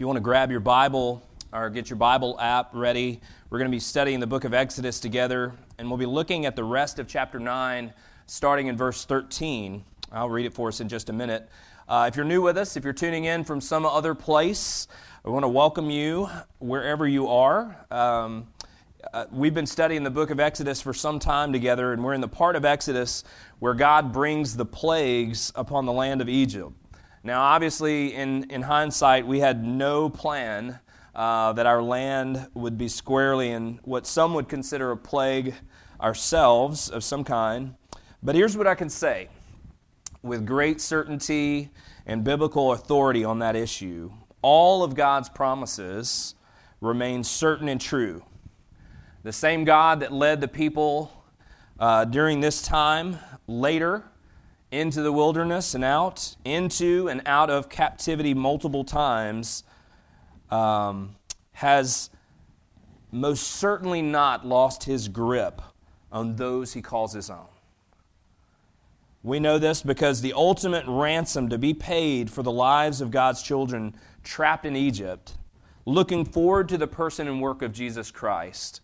If you want to grab your Bible or get your Bible app ready, we're going to be studying the book of Exodus together, and we'll be looking at the rest of chapter 9, starting in verse 13. I'll read it for us in just a minute. Uh, if you're new with us, if you're tuning in from some other place, we want to welcome you wherever you are. Um, uh, we've been studying the book of Exodus for some time together, and we're in the part of Exodus where God brings the plagues upon the land of Egypt. Now, obviously, in, in hindsight, we had no plan uh, that our land would be squarely in what some would consider a plague ourselves of some kind. But here's what I can say with great certainty and biblical authority on that issue all of God's promises remain certain and true. The same God that led the people uh, during this time later into the wilderness and out, into and out of captivity multiple times, um, has most certainly not lost his grip on those he calls his own. We know this because the ultimate ransom to be paid for the lives of God's children trapped in Egypt, looking forward to the person and work of Jesus Christ,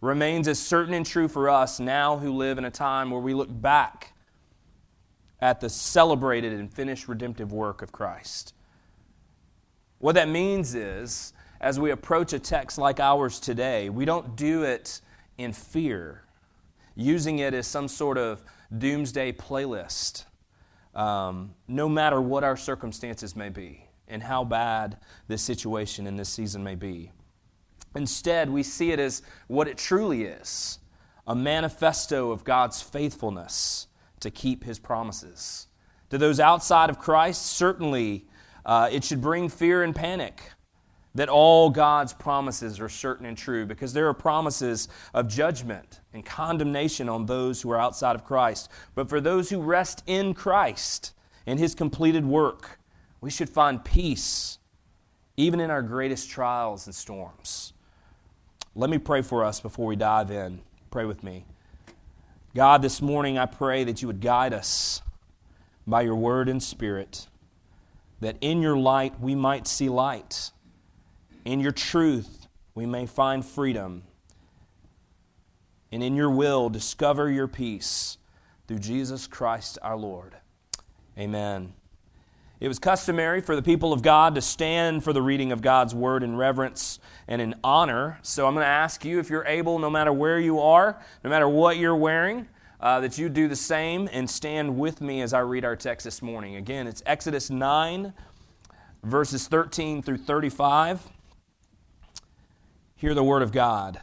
remains as certain and true for us now who live in a time where we look back at the celebrated and finished redemptive work of Christ. What that means is, as we approach a text like ours today, we don't do it in fear, using it as some sort of doomsday playlist, um, no matter what our circumstances may be and how bad this situation in this season may be. Instead, we see it as what it truly is a manifesto of God's faithfulness to keep his promises. To those outside of Christ, certainly uh, it should bring fear and panic that all God's promises are certain and true because there are promises of judgment and condemnation on those who are outside of Christ. But for those who rest in Christ and his completed work, we should find peace even in our greatest trials and storms. Let me pray for us before we dive in. Pray with me. God, this morning I pray that you would guide us by your word and spirit, that in your light we might see light. In your truth we may find freedom. And in your will discover your peace through Jesus Christ our Lord. Amen. It was customary for the people of God to stand for the reading of God's word in reverence and in honor. So I'm going to ask you, if you're able, no matter where you are, no matter what you're wearing, uh, that you do the same and stand with me as I read our text this morning. Again, it's Exodus 9, verses 13 through 35. Hear the word of God.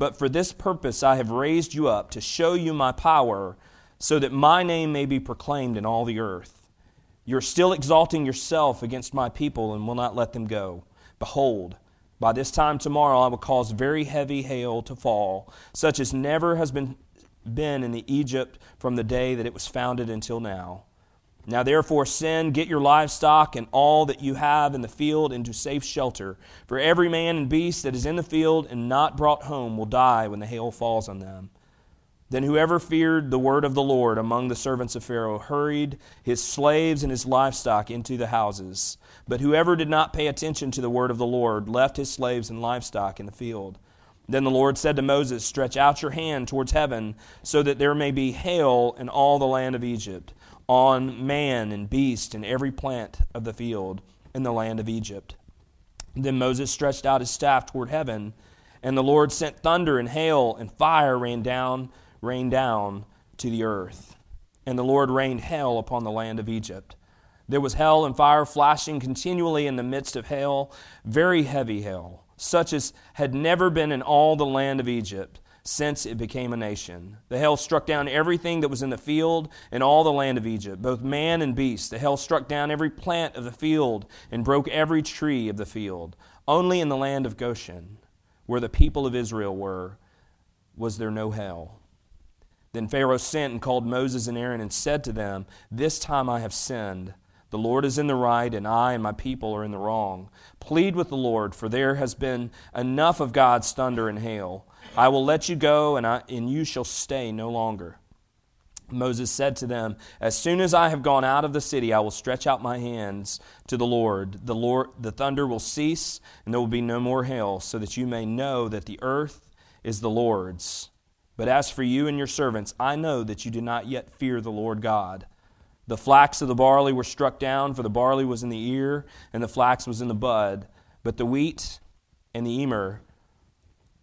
But for this purpose I have raised you up to show you my power, so that my name may be proclaimed in all the earth. You're still exalting yourself against my people and will not let them go. Behold, by this time tomorrow I will cause very heavy hail to fall, such as never has been, been in the Egypt from the day that it was founded until now. Now, therefore, send, get your livestock and all that you have in the field into safe shelter. For every man and beast that is in the field and not brought home will die when the hail falls on them. Then whoever feared the word of the Lord among the servants of Pharaoh hurried his slaves and his livestock into the houses. But whoever did not pay attention to the word of the Lord left his slaves and livestock in the field. Then the Lord said to Moses, Stretch out your hand towards heaven, so that there may be hail in all the land of Egypt on man and beast and every plant of the field in the land of Egypt. Then Moses stretched out his staff toward heaven, and the Lord sent thunder and hail, and fire rained down, rained down to the earth. And the Lord rained hail upon the land of Egypt. There was hail and fire flashing continually in the midst of hail, very heavy hail, such as had never been in all the land of Egypt since it became a nation. The hail struck down everything that was in the field and all the land of Egypt, both man and beast. The hail struck down every plant of the field and broke every tree of the field. Only in the land of Goshen, where the people of Israel were, was there no hail. Then Pharaoh sent and called Moses and Aaron and said to them, This time I have sinned. The Lord is in the right, and I and my people are in the wrong. Plead with the Lord, for there has been enough of God's thunder and hail. I will let you go, and, I, and you shall stay no longer. Moses said to them, As soon as I have gone out of the city, I will stretch out my hands to the Lord. The, Lord, the thunder will cease, and there will be no more hail, so that you may know that the earth is the Lord's. But as for you and your servants, I know that you do not yet fear the Lord God. The flax of the barley were struck down, for the barley was in the ear, and the flax was in the bud. But the wheat and the emmer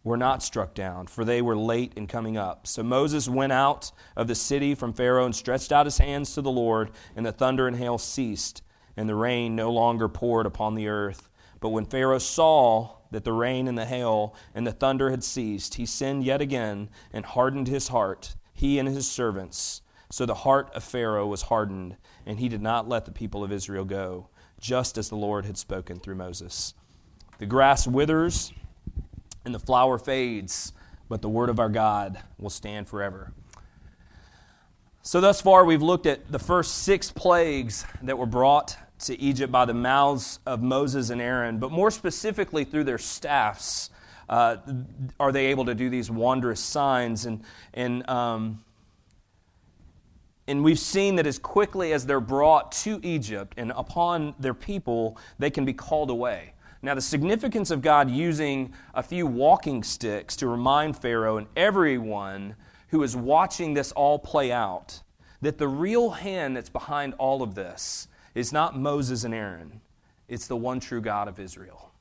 were not struck down, for they were late in coming up. So Moses went out of the city from Pharaoh and stretched out his hands to the Lord, and the thunder and hail ceased, and the rain no longer poured upon the earth. But when Pharaoh saw that the rain and the hail and the thunder had ceased, he sinned yet again and hardened his heart, he and his servants. So the heart of Pharaoh was hardened, and he did not let the people of Israel go, just as the Lord had spoken through Moses. The grass withers and the flower fades, but the word of our God will stand forever. So, thus far, we've looked at the first six plagues that were brought to Egypt by the mouths of Moses and Aaron, but more specifically through their staffs. Uh, are they able to do these wondrous signs? And, and um, and we've seen that as quickly as they're brought to Egypt and upon their people, they can be called away. Now, the significance of God using a few walking sticks to remind Pharaoh and everyone who is watching this all play out that the real hand that's behind all of this is not Moses and Aaron, it's the one true God of Israel.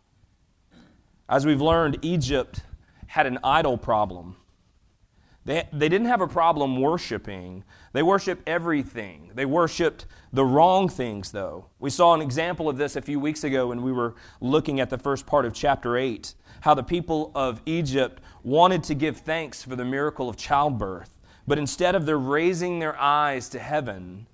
As we've learned, Egypt had an idol problem. They, they didn't have a problem worshiping. They worshiped everything. They worshiped the wrong things, though. We saw an example of this a few weeks ago when we were looking at the first part of chapter 8, how the people of Egypt wanted to give thanks for the miracle of childbirth. But instead of their raising their eyes to heaven,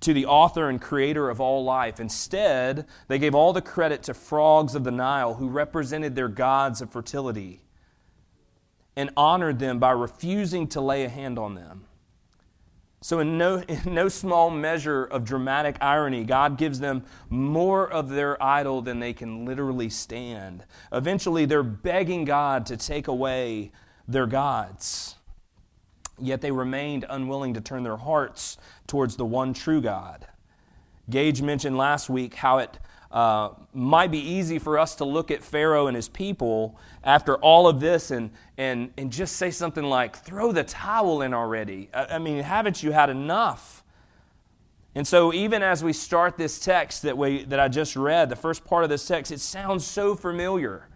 to the author and creator of all life. Instead, they gave all the credit to frogs of the Nile who represented their gods of fertility and honored them by refusing to lay a hand on them. So, in no, in no small measure of dramatic irony, God gives them more of their idol than they can literally stand. Eventually, they're begging God to take away their gods. Yet they remained unwilling to turn their hearts towards the one true God. Gage mentioned last week how it uh, might be easy for us to look at Pharaoh and his people after all of this and, and, and just say something like, throw the towel in already. I, I mean, haven't you had enough? And so, even as we start this text that, we, that I just read, the first part of this text, it sounds so familiar.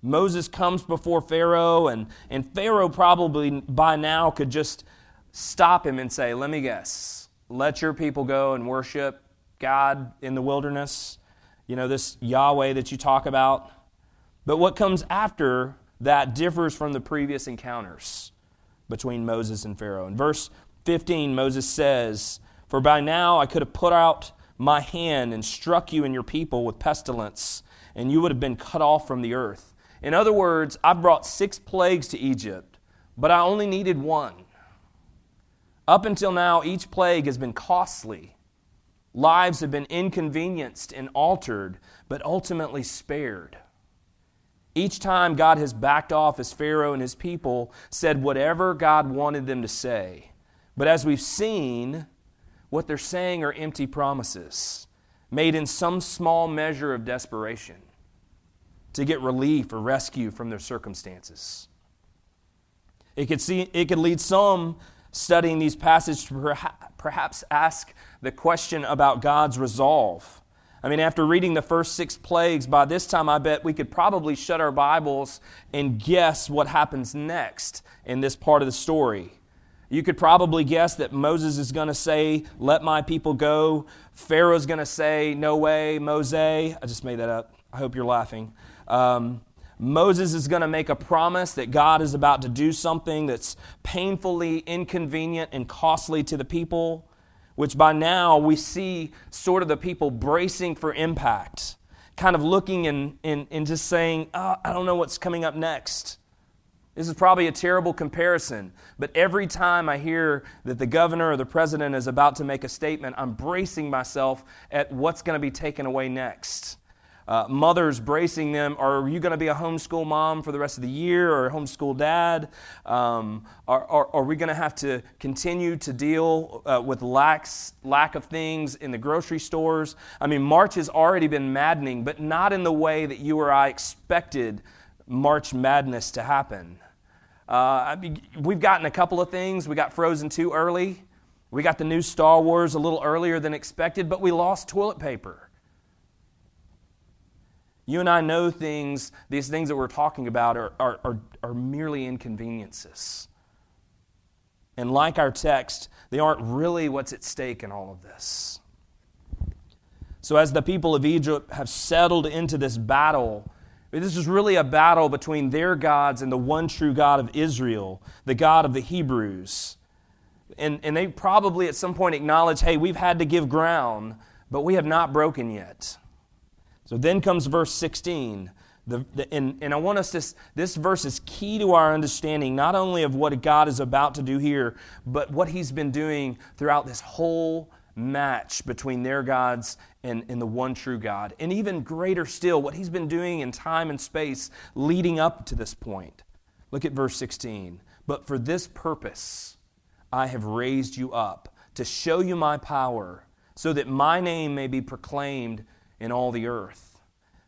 Moses comes before Pharaoh, and, and Pharaoh probably by now could just stop him and say, Let me guess, let your people go and worship God in the wilderness, you know, this Yahweh that you talk about. But what comes after that differs from the previous encounters between Moses and Pharaoh. In verse 15, Moses says, For by now I could have put out my hand and struck you and your people with pestilence, and you would have been cut off from the earth. In other words, I brought six plagues to Egypt, but I only needed one. Up until now, each plague has been costly Lives have been inconvenienced and altered, but ultimately spared. Each time God has backed off as Pharaoh and his people said whatever God wanted them to say. But as we've seen, what they're saying are empty promises made in some small measure of desperation to get relief or rescue from their circumstances. It could, see, it could lead some studying these passages to perhaps ask the question about God's resolve. I mean, after reading the first six plagues, by this time I bet we could probably shut our Bibles and guess what happens next in this part of the story. You could probably guess that Moses is going to say, Let my people go. Pharaoh's going to say, No way, Mose. I just made that up. I hope you're laughing. Um, Moses is going to make a promise that God is about to do something that's painfully inconvenient and costly to the people which by now we see sort of the people bracing for impact. kind of looking and, and, and just saying, oh, I don't know what's coming up next. This is probably a terrible comparison, but every time I hear that the governor or the president is about to make a statement, I'm bracing myself at what's going to be taken away next uh, mothers bracing them are you going to be a homeschool mom for the rest of the year or a homeschool dad? Um, are, are, are, we going to have to continue to deal uh, with lacks, lack of things in the grocery stores? I mean, March has already been maddening, but not in the way that you or I expected March madness to happen. Uh, I mean, we've gotten a couple of things. We got Frozen too early. We got the new Star Wars a little earlier than expected, but we lost toilet paper. You and I know things, these things that we're talking about are, are, are, are merely inconveniences. And like our text, they aren't really what's at stake in all of this. So, as the people of Egypt have settled into this battle, this is really a battle between their gods and the one true God of Israel, the God of the Hebrews. And, and they probably at some point acknowledge hey, we've had to give ground, but we have not broken yet. So then comes verse 16. The, the, and, and I want us to, this verse is key to our understanding not only of what God is about to do here, but what He's been doing throughout this whole match between their gods and, and the one true God. And even greater still, what He's been doing in time and space leading up to this point. Look at verse 16. But for this purpose I have raised you up, to show you my power, so that my name may be proclaimed in all the earth.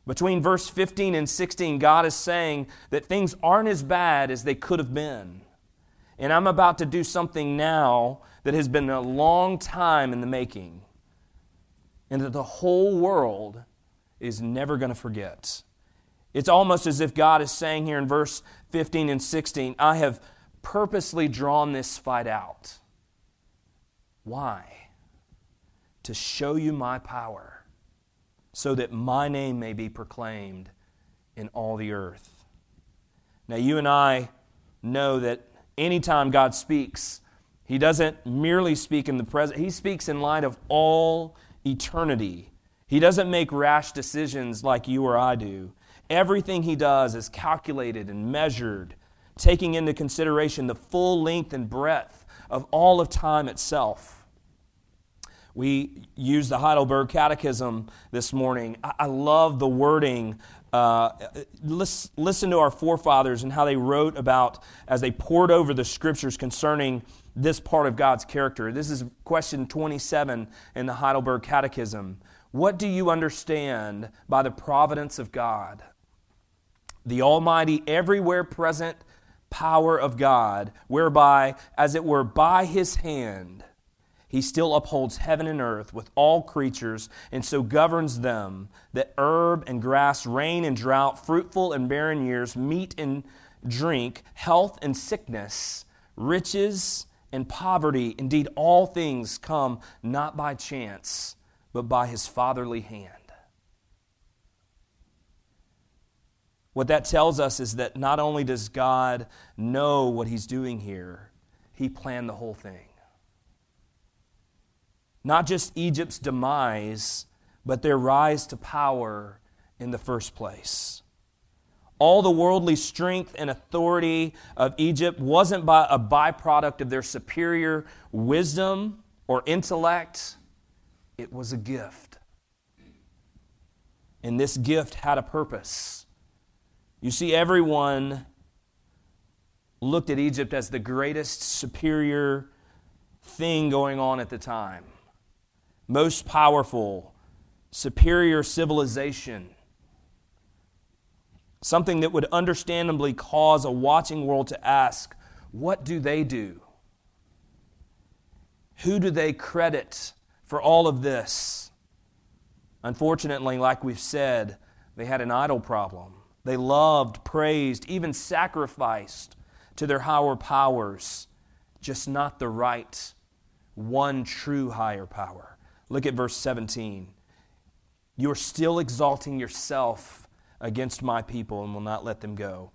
Between verse 15 and 16, God is saying that things aren't as bad as they could have been. And I'm about to do something now that has been a long time in the making, and that the whole world is never going to forget. It's almost as if God is saying here in verse 15 and 16, I have purposely drawn this fight out. Why? To show you my power so that my name may be proclaimed in all the earth. Now, you and I know that anytime God speaks, He doesn't merely speak in the present, He speaks in light of all eternity. He doesn't make rash decisions like you or I do. Everything He does is calculated and measured, taking into consideration the full length and breadth of all of time itself. We used the Heidelberg Catechism this morning. I, love the wording. Uh, listen, listen to our forefathers and how they wrote about as they poured over the scriptures concerning this part of God's character. This is question 27 in the Heidelberg Catechism. What do you understand by the providence of God? The Almighty, everywhere present power of God, whereby, as it were by His hand, he still upholds heaven and earth with all creatures, and so governs them that herb and grass, rain and drought, fruitful and barren years, meat and drink, health and sickness, riches and poverty, indeed, all things come not by chance, but by his fatherly hand. What that tells us is that not only does God know what he's doing here, he planned the whole thing. Not just Egypt's demise, but their rise to power in the first place. All the worldly strength and authority of Egypt wasn't by a byproduct of their superior wisdom or intellect, it was a gift. And this gift had a purpose. You see, everyone looked at Egypt as the greatest superior thing going on at the time most powerful, superior civilization. Something that would understandably cause a watching world to ask, what do they do? Who do they credit for all of this? Unfortunately, like we've said, they had an idol problem. They loved, praised, even sacrificed to their higher powers, just not the right, one true higher power. Look at verse 17. You are still exalting yourself against my people and will not let them go.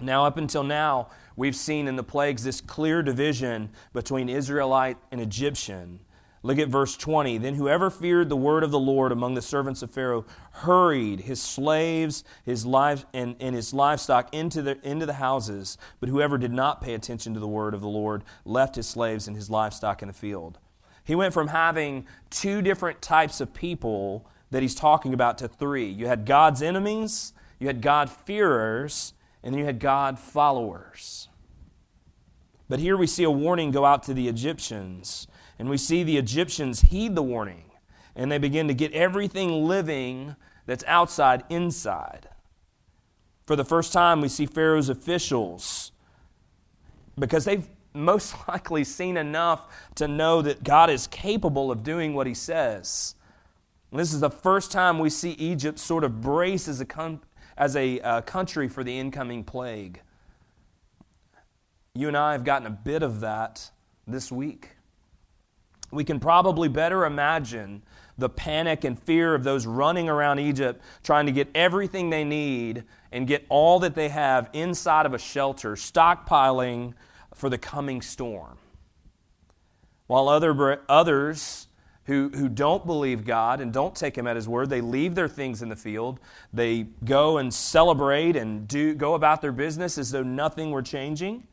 Now, up until now, we've seen in the plagues this clear division between Israelite and Egyptian. Look at verse 20. Then whoever feared the word of the Lord among the servants of Pharaoh hurried his slaves his lives, and, and his livestock into the, into the houses. But whoever did not pay attention to the word of the Lord left his slaves and his livestock in the field. He went from having two different types of people that he's talking about to three. You had God's enemies, you had God-fearers, and then you had God followers. But here we see a warning go out to the Egyptians and we see the Egyptians heed the warning and they begin to get everything living that's outside inside. For the first time, we see Pharaoh's officials because they've most likely seen enough to know that God is capable of doing what he says. And this is the first time we see Egypt sort of brace as a, con- as a uh, country for the incoming plague. You and I have gotten a bit of that this week we can probably better imagine the panic and fear of those running around Egypt trying to get everything they need and get all that they have inside of a shelter, stockpiling for the coming storm. While other, others who, who don't believe God and don't take Him at His word, they leave their things in the field. They go and celebrate and do, go about their business as though nothing were changing.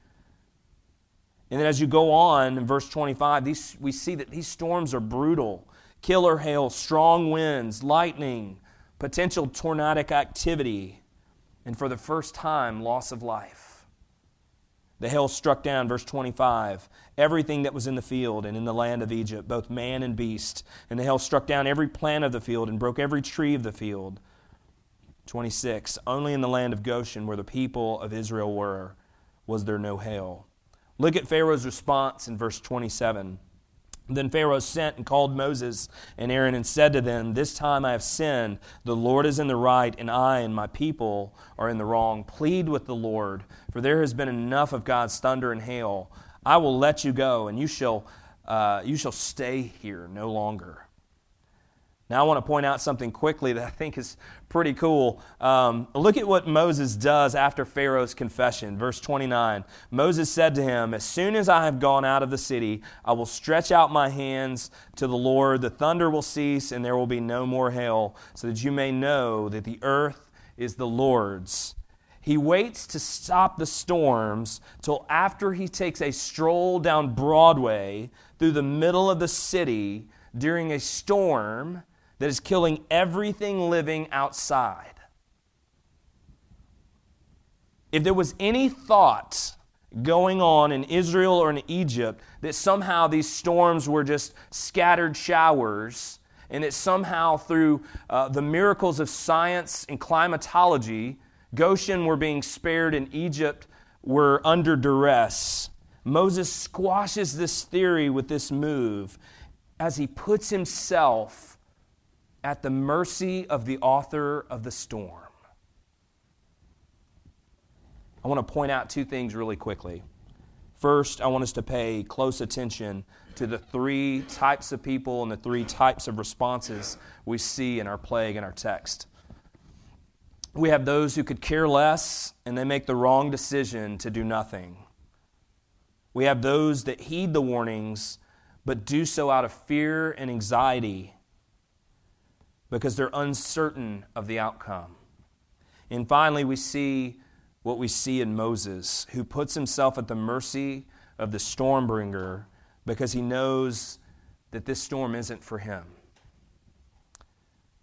And then as you go on in verse 25, these, we see that these storms are brutal killer hail, strong winds, lightning, potential tornadic activity, and for the first time, loss of life. The hail struck down, verse 25, everything that was in the field and in the land of Egypt, both man and beast. And the hail struck down every plant of the field and broke every tree of the field. 26, only in the land of Goshen, where the people of Israel were, was there no hail. Look at Pharaoh's response in verse 27. Then Pharaoh sent and called Moses and Aaron and said to them, This time I have sinned. The Lord is in the right, and I and my people are in the wrong. Plead with the Lord, for there has been enough of God's thunder and hail. I will let you go, and you shall, uh, you shall stay here no longer. Now, I want to point out something quickly that I think is pretty cool. Um, look at what Moses does after Pharaoh's confession. Verse 29 Moses said to him, As soon as I have gone out of the city, I will stretch out my hands to the Lord. The thunder will cease, and there will be no more hail, so that you may know that the earth is the Lord's. He waits to stop the storms till after he takes a stroll down Broadway through the middle of the city during a storm that is killing everything living outside. If there was any thought going on in Israel or in Egypt that somehow these storms were just scattered showers, and that somehow through uh, the miracles of science and climatology, Goshen were being spared and Egypt were under duress. Moses squashes this theory with this move as he puts himself at the mercy of the author of the storm. I want to point out two things really quickly. First, I want us to pay close attention to the three types of people and the three types of responses we see in our plague in our text. We have those who could care less and they make the wrong decision to do nothing. We have those that heed the warnings but do so out of fear and anxiety because they're uncertain of the outcome. And finally, we see what we see in Moses, who puts himself at the mercy of the stormbringer because he knows that this storm isn't for him.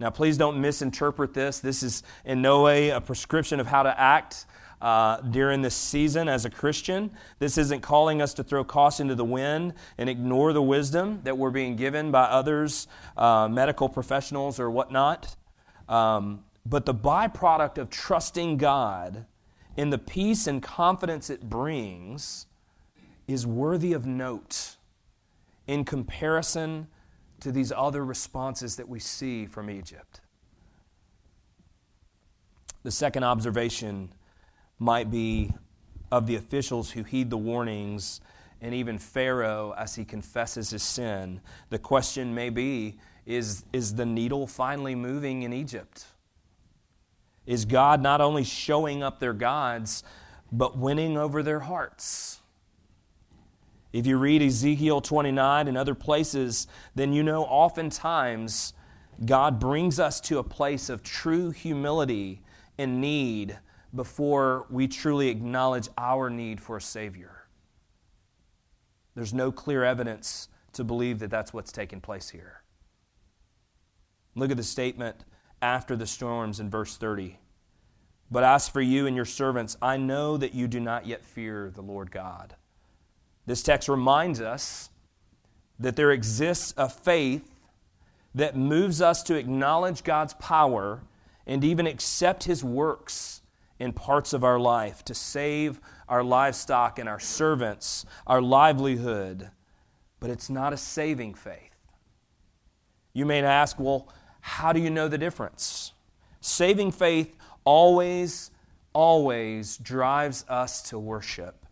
Now, please don't misinterpret this. This is in no way a prescription of how to act uh, during this season as a Christian. This isn't calling us to throw caution to the wind and ignore the wisdom that we're being given by others, uh, medical professionals or whatnot. Um, but the byproduct of trusting God in the peace and confidence it brings is worthy of note in comparison to these other responses that we see from Egypt. The second observation might be of the officials who heed the warnings and even Pharaoh as he confesses his sin. The question may be is, is the needle finally moving in Egypt? Is God not only showing up their gods, but winning over their hearts? If you read Ezekiel 29 and other places, then you know oftentimes God brings us to a place of true humility and need before we truly acknowledge our need for a Savior. There's no clear evidence to believe that that's what's taking place here. Look at the statement after the storms in verse 30. But as for you and your servants, I know that you do not yet fear the Lord God. This text reminds us that there exists a faith that moves us to acknowledge God's power and even accept His works in parts of our life to save our livestock and our servants, our livelihood. But it's not a saving faith. You may ask, well, how do you know the difference? Saving faith always, always drives us to worship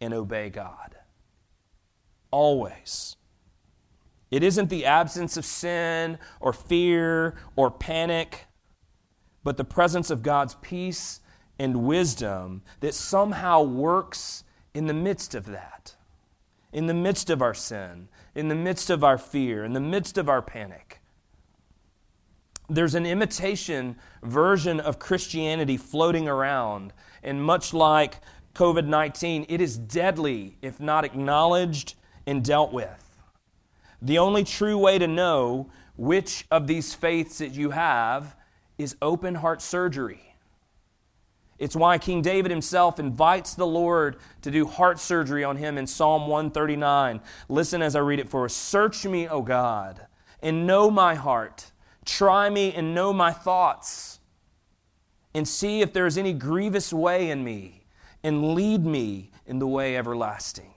and obey God. Always. It isn't the absence of sin or fear or panic, but the presence of God's peace and wisdom that somehow works in the midst of that, in the midst of our sin, in the midst of our fear, in the midst of our panic. There's an imitation version of Christianity floating around, and much like COVID 19, it is deadly if not acknowledged and dealt with. The only true way to know which of these faiths that you have is open heart surgery. It's why King David himself invites the Lord to do heart surgery on him in Psalm 139. Listen as I read it for us Search me, O God, and know my heart. Try me and know my thoughts, and see if there is any grievous way in me, and lead me in the way everlasting.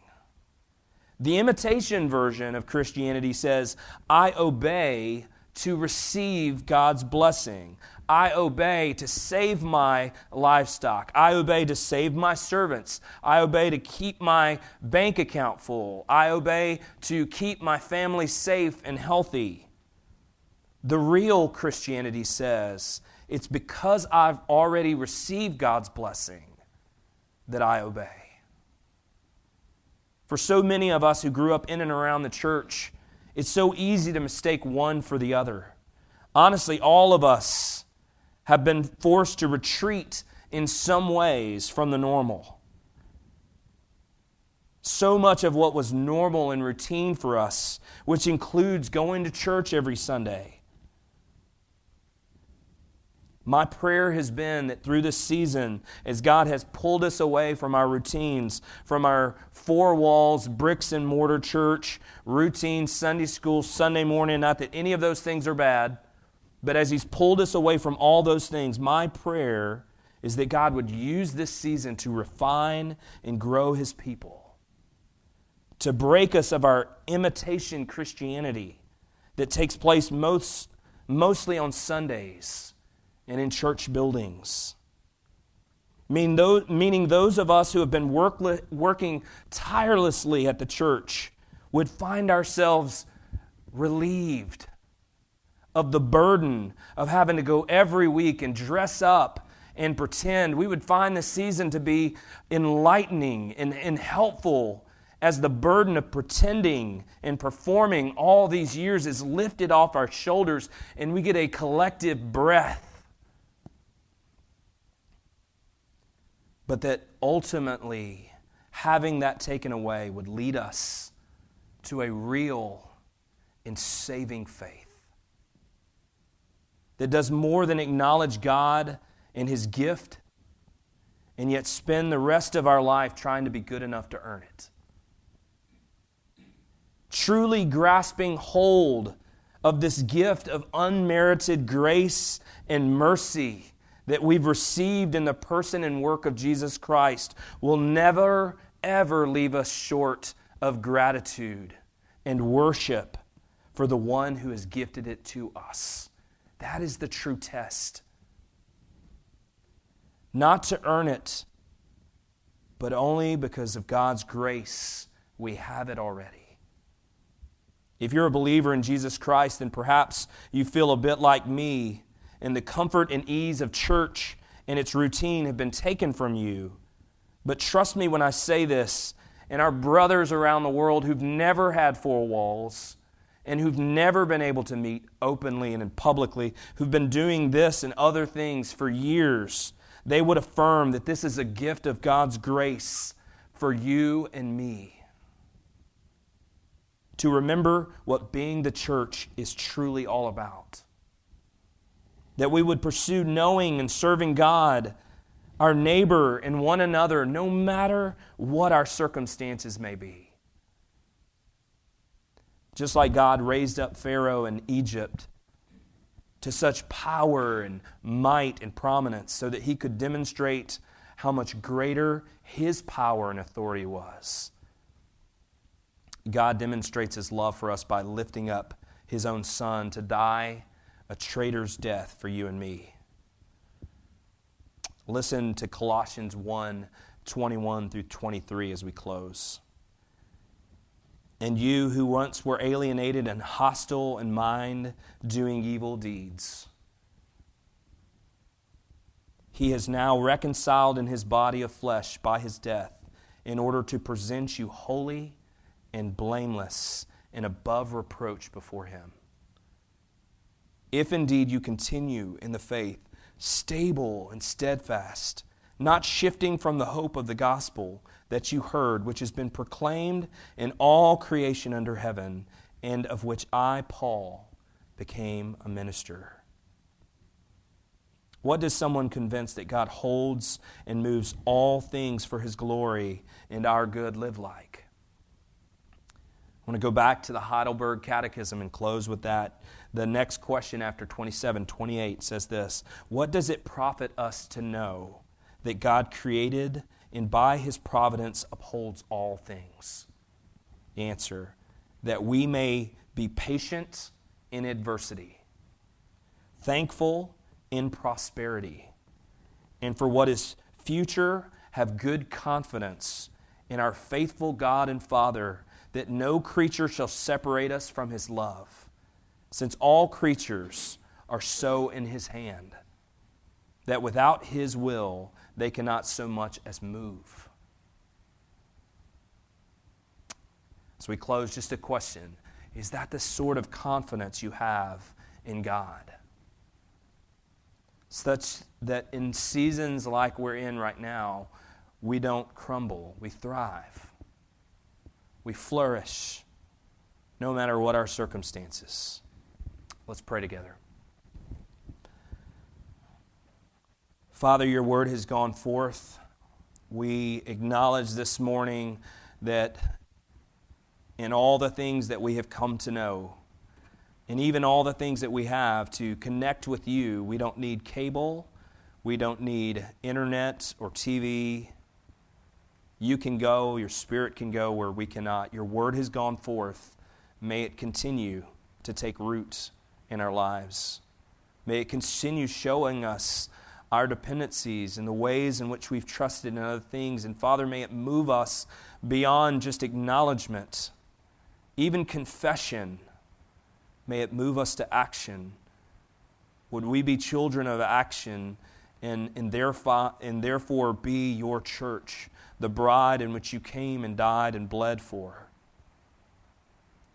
The imitation version of Christianity says, I obey to receive God's blessing. I obey to save my livestock. I obey to save my servants. I obey to keep my bank account full. I obey to keep my family safe and healthy. The real Christianity says it's because I've already received God's blessing that I obey. For so many of us who grew up in and around the church, it's so easy to mistake one for the other. Honestly, all of us have been forced to retreat in some ways from the normal. So much of what was normal and routine for us, which includes going to church every Sunday. My prayer has been that through this season, as God has pulled us away from our routines, from our four walls, bricks and mortar church, routine, Sunday school, Sunday morning, not that any of those things are bad, but as He's pulled us away from all those things, my prayer is that God would use this season to refine and grow His people, to break us of our imitation Christianity that takes place most, mostly on Sundays and in church buildings. Meaning those of us who have been work, working tirelessly at the church would find ourselves relieved of the burden of having to go every week and dress up and pretend. We would find this season to be enlightening and, and helpful as the burden of pretending and performing all these years is lifted off our shoulders and we get a collective breath. But that ultimately, having that taken away would lead us to a real and saving faith that does more than acknowledge God and His gift and yet spend the rest of our life trying to be good enough to earn it. Truly grasping hold of this gift of unmerited grace and mercy that we've received in the person and work of Jesus Christ will never, ever leave us short of gratitude and worship for the one who has gifted it to us. That is the true test. Not to earn it, but only because of God's grace, we have it already. If you're a believer in Jesus Christ, then perhaps you feel a bit like me, and the comfort and ease of church and its routine have been taken from you. But trust me when I say this, and our brothers around the world who've never had four walls and who've never been able to meet openly and publicly, who've been doing this and other things for years, they would affirm that this is a gift of God's grace for you and me. To remember what being the church is truly all about. That we would pursue knowing and serving God, our neighbor, and one another, no matter what our circumstances may be. Just like God raised up Pharaoh in Egypt to such power and might and prominence so that he could demonstrate how much greater his power and authority was. God demonstrates his love for us by lifting up his own son to die a traitor's death for you and me. Listen to Colossians 1 21 through 23 as we close. And you who once were alienated and hostile in mind, doing evil deeds, he has now reconciled in his body of flesh by his death in order to present you holy and blameless and above reproach before him. If indeed you continue in the faith, stable and steadfast, not shifting from the hope of the gospel that you heard, which has been proclaimed in all creation under heaven, and of which I, Paul, became a minister. What does someone convinced that God holds and moves all things for his glory and our good live like? I want to go back to the Heidelberg Catechism and close with that. The next question after 27, 28 says this What does it profit us to know that God created and by his providence upholds all things? Answer that we may be patient in adversity, thankful in prosperity. And for what is future, have good confidence in our faithful God and Father that no creature shall separate us from his love, since all creatures are so in his hand that without his will they cannot so much as move. As we close, just a question Is that the sort of confidence you have in God? such that in seasons like we're in right now, we don't crumble, we thrive, we flourish, no matter what our circumstances. Let's pray together. Father, your word has gone forth. We acknowledge this morning that in all the things that we have come to know, and even all the things that we have to connect with you. We don't need cable, we don't need internet or TV. You can go, your spirit can go where we cannot. Your word has gone forth. May it continue to take root in our lives. May it continue showing us our dependencies and the ways in which we've trusted in other things. And Father, may it move us beyond just acknowledgement, even confession May it move us to action. Would we be children of action and, and, therefore, and therefore be your church, the bride in which you came and died and bled for,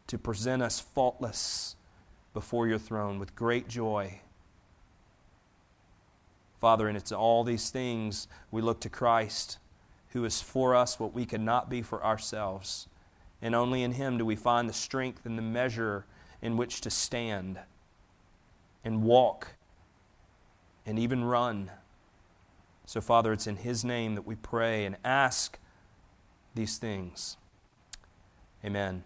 to present us faultless before your throne with great joy. Father, and it's all these things we look to Christ, who is for us what we could not be for ourselves. And only in Him do we find the strength and the measure in which to stand and walk and even run. So, Father, it's in His name that we pray and ask these things. Amen.